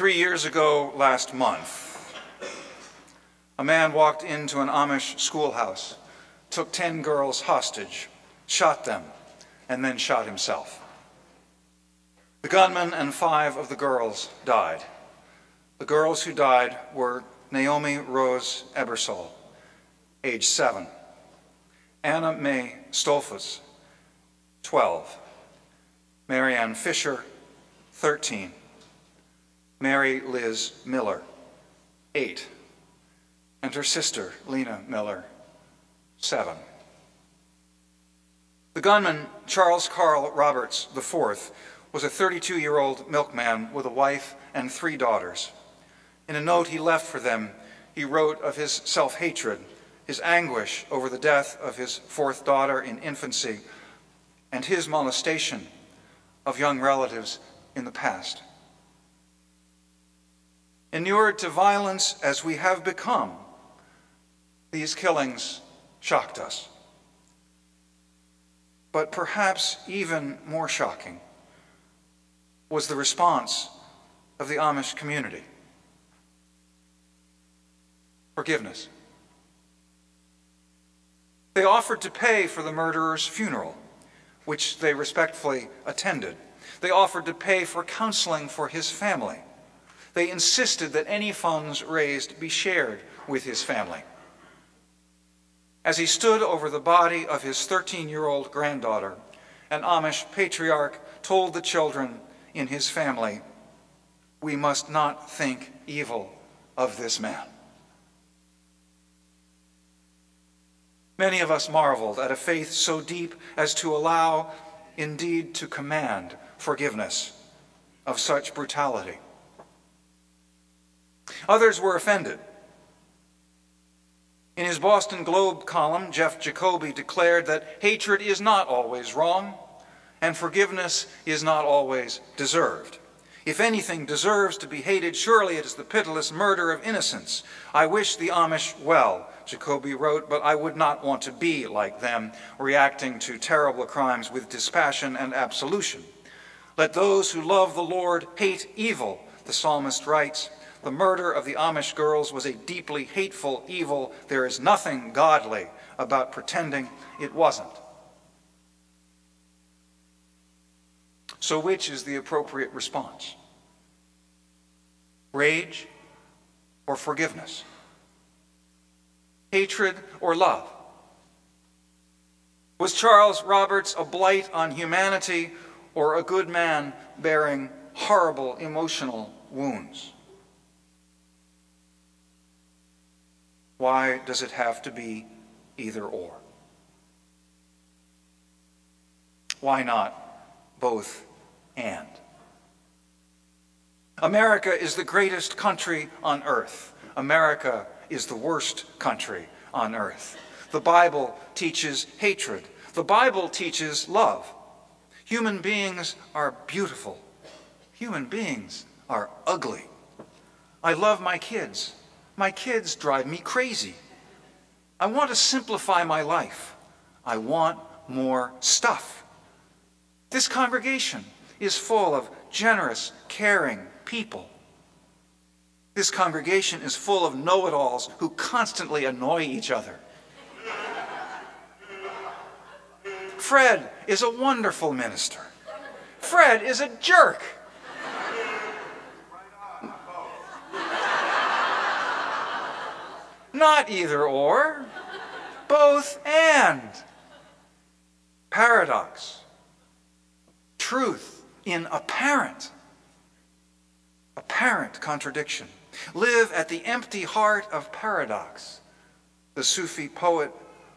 Three years ago last month, a man walked into an Amish schoolhouse, took 10 girls hostage, shot them, and then shot himself. The gunman and five of the girls died. The girls who died were Naomi Rose Ebersol, age seven, Anna Mae Stoltzfus, 12, Marianne Fisher, 13, Mary Liz Miller, 8, and her sister, Lena Miller, 7. The gunman, Charles Carl Roberts IV, was a 32 year old milkman with a wife and three daughters. In a note he left for them, he wrote of his self hatred, his anguish over the death of his fourth daughter in infancy, and his molestation of young relatives in the past. Inured to violence as we have become, these killings shocked us. But perhaps even more shocking was the response of the Amish community forgiveness. They offered to pay for the murderer's funeral, which they respectfully attended. They offered to pay for counseling for his family. They insisted that any funds raised be shared with his family. As he stood over the body of his 13 year old granddaughter, an Amish patriarch told the children in his family, We must not think evil of this man. Many of us marveled at a faith so deep as to allow, indeed to command, forgiveness of such brutality. Others were offended. In his Boston Globe column, Jeff Jacoby declared that hatred is not always wrong and forgiveness is not always deserved. If anything deserves to be hated, surely it is the pitiless murder of innocents. I wish the Amish well, Jacoby wrote, but I would not want to be like them, reacting to terrible crimes with dispassion and absolution. Let those who love the Lord hate evil, the psalmist writes. The murder of the Amish girls was a deeply hateful evil. There is nothing godly about pretending it wasn't. So, which is the appropriate response? Rage or forgiveness? hatred, or love? Was Charles Roberts a blight on humanity or a good man bearing horrible emotional wounds? Why does it have to be either or? Why not both and? America is the greatest country on earth. America is the worst country on earth. The Bible teaches hatred. The Bible teaches love. Human beings are beautiful. Human beings are ugly. I love my kids. My kids drive me crazy. I want to simplify my life. I want more stuff. This congregation is full of generous, caring people. This congregation is full of know it alls who constantly annoy each other. Fred is a wonderful minister. Fred is a jerk. Not either or, both and. Paradox. Truth in apparent, apparent contradiction. Live at the empty heart of paradox. The Sufi poet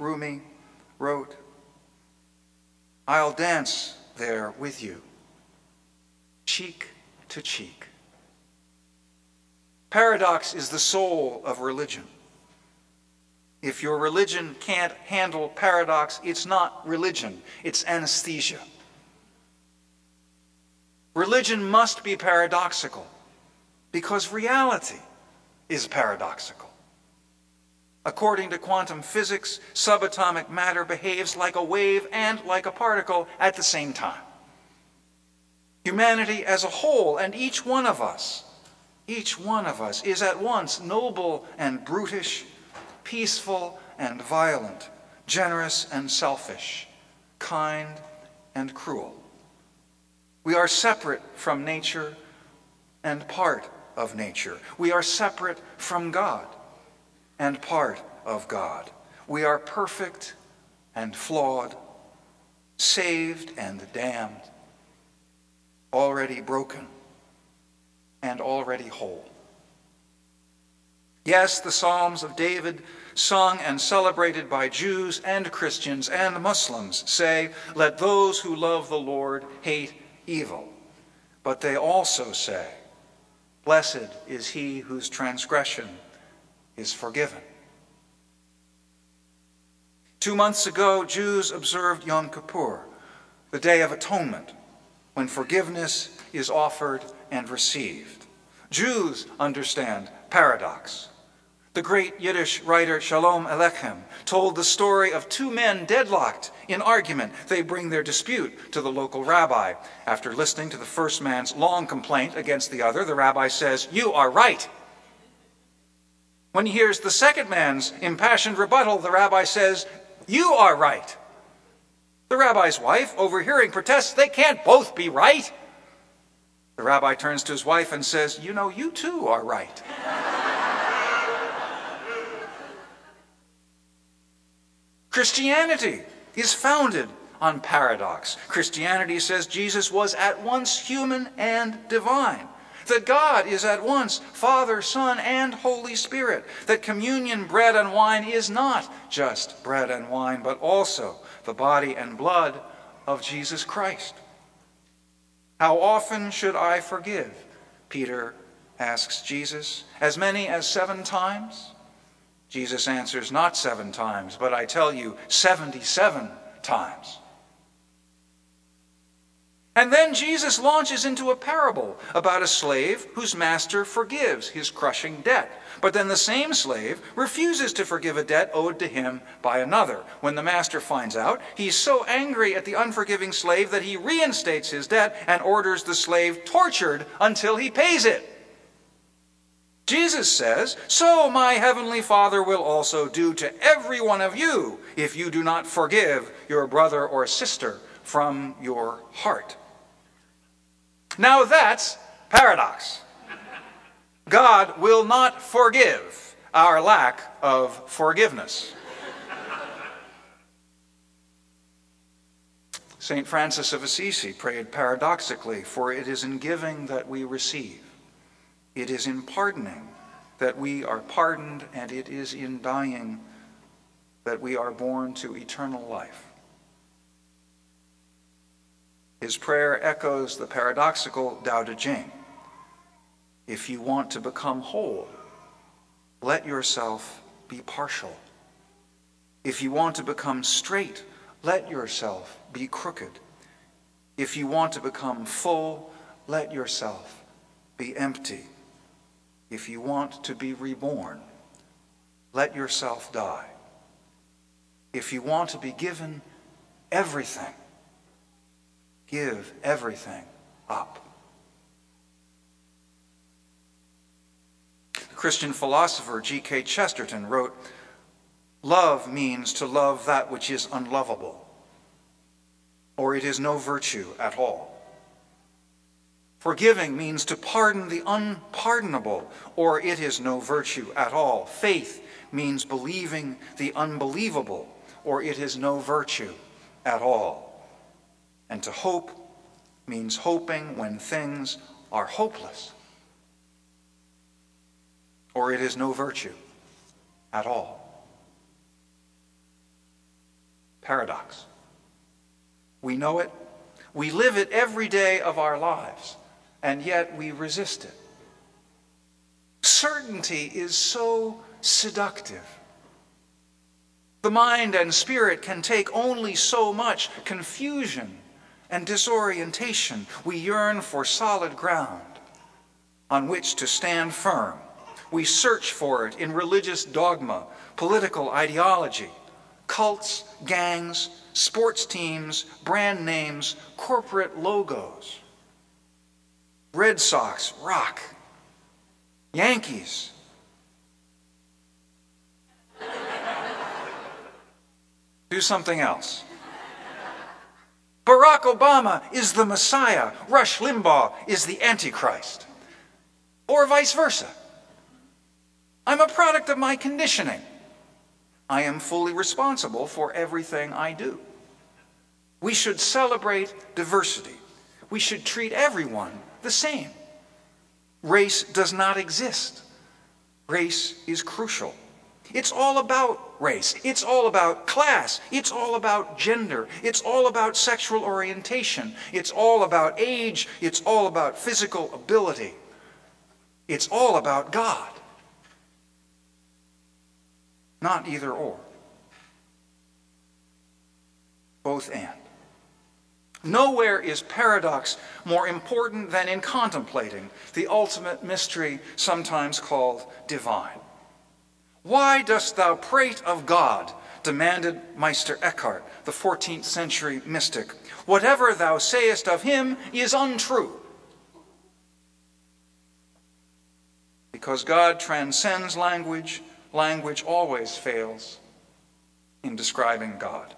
Rumi wrote, I'll dance there with you, cheek to cheek. Paradox is the soul of religion. If your religion can't handle paradox, it's not religion, it's anesthesia. Religion must be paradoxical because reality is paradoxical. According to quantum physics, subatomic matter behaves like a wave and like a particle at the same time. Humanity as a whole, and each one of us, Each one of us is at once noble and brutish, peaceful and violent, generous and selfish, kind and cruel. We are separate from nature and part of nature. We are separate from God and part of God. We are perfect and flawed, saved and damned, already broken and already whole. Yes, the Psalms of David, sung and celebrated by Jews and Christians and Muslims, say, Let those who love the Lord hate evil. But they also say, Blessed is he whose transgression is forgiven. Two months ago, Jews observed Yom Kippur, the Day of Atonement, when forgiveness is offered and received. Jews understand paradox. The great Yiddish writer Shalom Aleichem told the story of two men deadlocked in argument. They bring their dispute to the local rabbi. After listening to the first man's long complaint against the other, the rabbi says, You are right. When he hears the second man's impassioned rebuttal, the rabbi says, You are right. The rabbi's wife, overhearing, protests, They can't both be right. The rabbi turns to his wife and says, You know, you too are right. Christianity is founded on paradox. Christianity says Jesus was at once human and divine. That God is at once Father, Son, and Holy Spirit. That communion, bread, and wine is not just bread and wine, but also the body and blood of Jesus Christ. How often should I forgive? Peter asks Jesus. As many as seven times? Jesus answers, Not seven times, but I tell you, 77 times. And then Jesus launches into a parable about a slave whose master forgives his crushing debt. But then the same slave refuses to forgive a debt owed to him by another. When the master finds out, he's so angry at the unforgiving slave that he reinstates his debt and orders the slave tortured until he pays it. Jesus says, So my heavenly Father will also do to every one of you if you do not forgive your brother or sister from your heart. Now that's paradox. God will not forgive our lack of forgiveness. St. Francis of Assisi prayed paradoxically, for it is in giving that we receive, it is in pardoning that we are pardoned, and it is in dying that we are born to eternal life. His prayer echoes the paradoxical Tao Te Ching. If you want to become whole, let yourself be partial. If you want to become straight, let yourself be crooked. If you want to become full, let yourself be empty. If you want to be reborn, let yourself die. If you want to be given everything, give everything up. The Christian philosopher G.K. Chesterton wrote Love means to love that which is unlovable, or it is no virtue at all. Forgiving means to pardon the unpardonable, or it is no virtue at all. Faith means believing the unbelievable, or it is no virtue at all. And to hope means hoping when things are hopeless, or it is no virtue at all. Paradox. We know it, we live it every day of our lives, and yet we resist it. Certainty is so seductive. The mind and spirit can take only so much confusion and disorientation. We yearn for solid ground on which to stand firm. We search for it in religious dogma, political ideology, cults, gangs, sports teams, brand names, corporate logos. Red Sox rock. Yankees. Do something else. Barack Obama is the Messiah. Rush Limbaugh is the Antichrist. Or vice versa. I'm a product of my conditioning. I am fully responsible for everything I do. We should celebrate diversity. We should treat everyone the same. Race does not exist. Race is crucial. It's all about race. It's all about class. It's all about gender. It's all about sexual orientation. It's all about age. It's all about physical ability. It's all about God. Not either or. Both and. Nowhere is paradox more important than in contemplating the ultimate mystery, sometimes called divine. Why dost thou prate of God? demanded Meister Eckhart, the 14th century mystic. Whatever thou sayest of him is untrue. Because God transcends language, language always fails in describing God.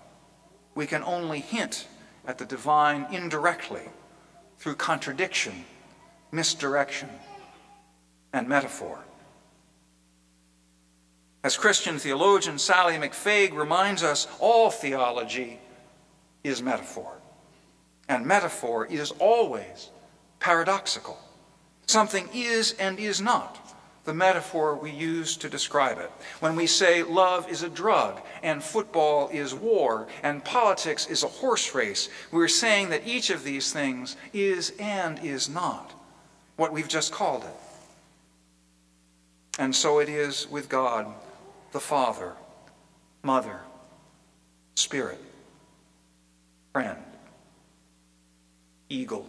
We can only hint at the divine indirectly through contradiction, misdirection, and metaphor. As Christian theologian Sally McFague reminds us, all theology is metaphor. And metaphor is always paradoxical. Something is and is not the metaphor we use to describe it. When we say love is a drug, and football is war, and politics is a horse race, we're saying that each of these things is and is not what we've just called it. And so it is with God the Father, Mother, Spirit, friend, eagle,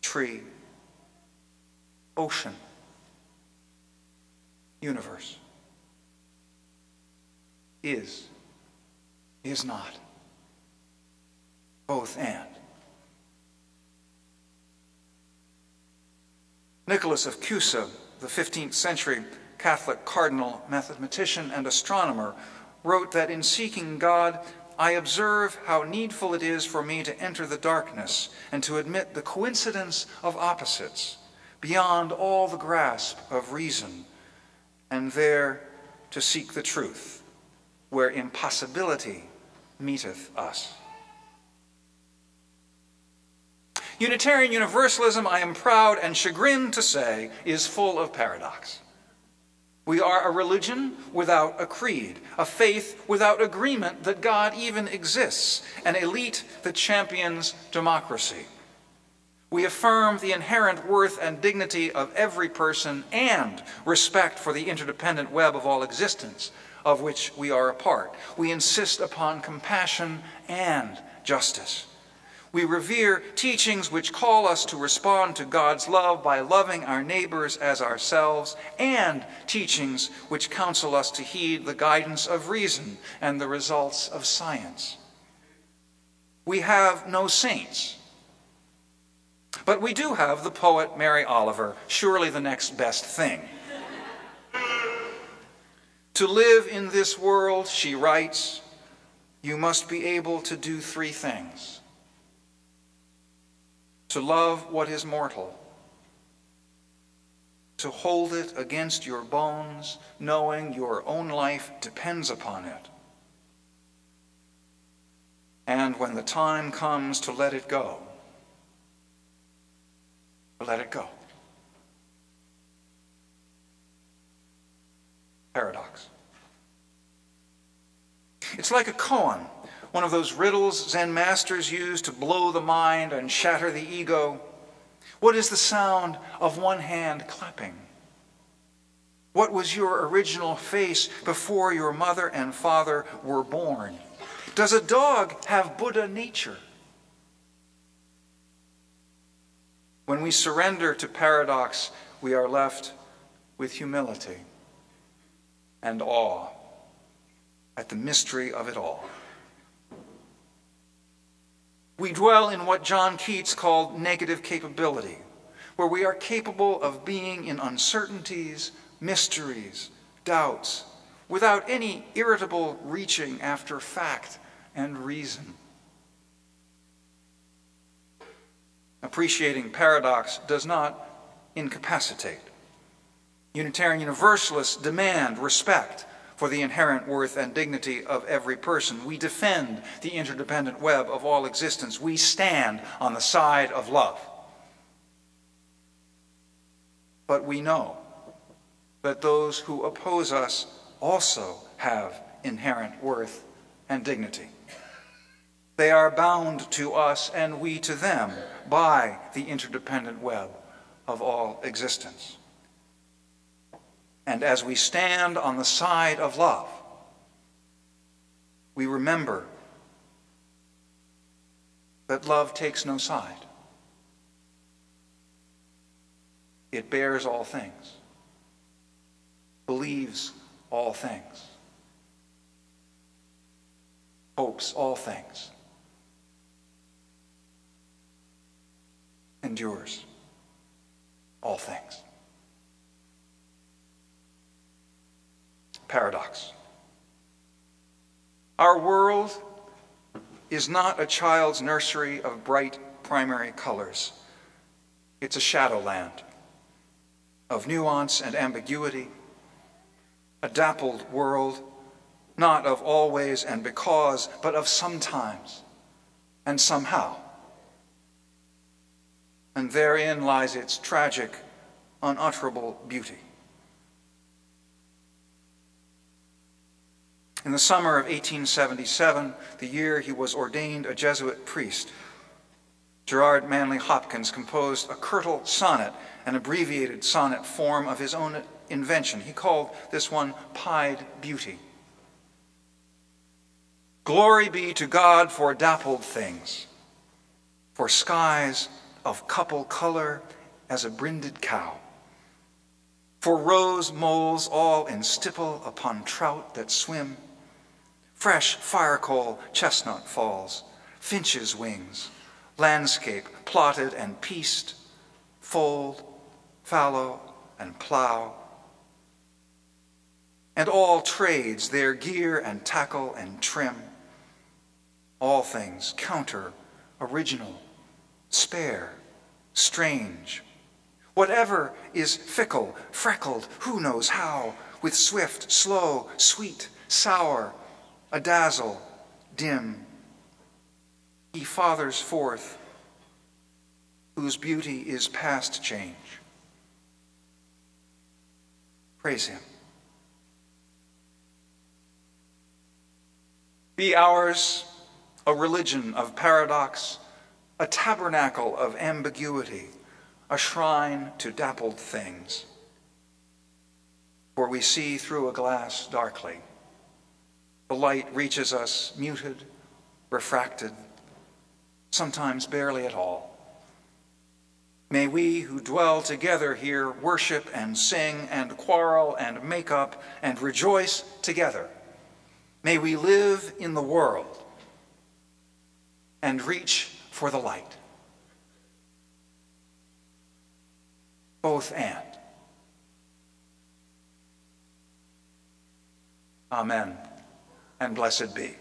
tree, ocean, universe. Is, is not. Both and. Nicholas of Cusa, the 15th century Catholic cardinal, mathematician, and astronomer, wrote that in seeking God, I observe how needful it is for me to enter the darkness and to admit the coincidence of opposites beyond all the grasp of reason, and there to seek the truth where impossibility meeteth us. Unitarian Universalism, I am proud and chagrined to say, is full of paradox. We are a religion without a creed, a faith without agreement that God even exists, an elite that champions democracy. We affirm the inherent worth and dignity of every person and respect for the interdependent web of all existence, of which we are a part. We insist upon compassion and justice. We revere teachings which call us to respond to God's love by loving our neighbors as ourselves, and teachings which counsel us to heed the guidance of reason and the results of science. We have no saints, but we do have the poet Mary Oliver, surely the next best thing. to live in this world, she writes, you must be able to do three things to love what is mortal, to hold it against your bones, knowing your own life depends upon it. And when the time comes to let it go, let it go. Paradox. It's like a koan one of those riddles Zen masters use to blow the mind and shatter the ego? What is the sound of one hand clapping? What was your original face before your mother and father were born? Does a dog have Buddha nature? When we surrender to paradox, we are left with humility and awe at the mystery of it all. We dwell in what John Keats called negative capability. where we are capable of being in uncertainties, mysteries, doubts, without any irritable reaching after fact and reason. Appreciating paradox does not incapacitate. Unitarian Universalists demand respect for the inherent worth and dignity of every person. We defend the interdependent web of all existence. We stand on the side of love. But we know that those who oppose us also have inherent worth and dignity. They are bound to us and we to them by the interdependent web of all existence. And as we stand on the side of love, we remember that love takes no side. It bears all things, believes all things, hopes all things, endures all things. Paradox. Our world is not a child's nursery of bright primary colors. It's a shadowland of nuance and ambiguity, a dappled world, not of always and because, but of sometimes and somehow. And therein lies its tragic, unutterable beauty. In the summer of 1877, the year he was ordained a Jesuit priest, Gerard Manley Hopkins composed a curtal sonnet, an abbreviated sonnet form of his own invention. He called this one Pied Beauty. Glory be to God for dappled things, for skies of couple color as a brinded cow, for rose moles all in stipple upon trout that swim, fresh firecoal chestnut falls, finches' wings, landscape plotted and pieced, fold, fallow, and plow. And all trades their gear and tackle and trim, all things counter, original, spare, strange. Whatever is fickle, freckled, who knows how, with swift, slow, sweet, sour, a dazzle, dim, he fathers forth, whose beauty is past change. Praise him. Be ours a religion of paradox, a tabernacle of ambiguity, a shrine to dappled things. For we see through a glass darkly. The light reaches us muted, refracted, sometimes barely at all. May we who dwell together here worship and sing and quarrel and make up and rejoice together. May we live in the world and reach for the light. Both and. Amen and blessed be.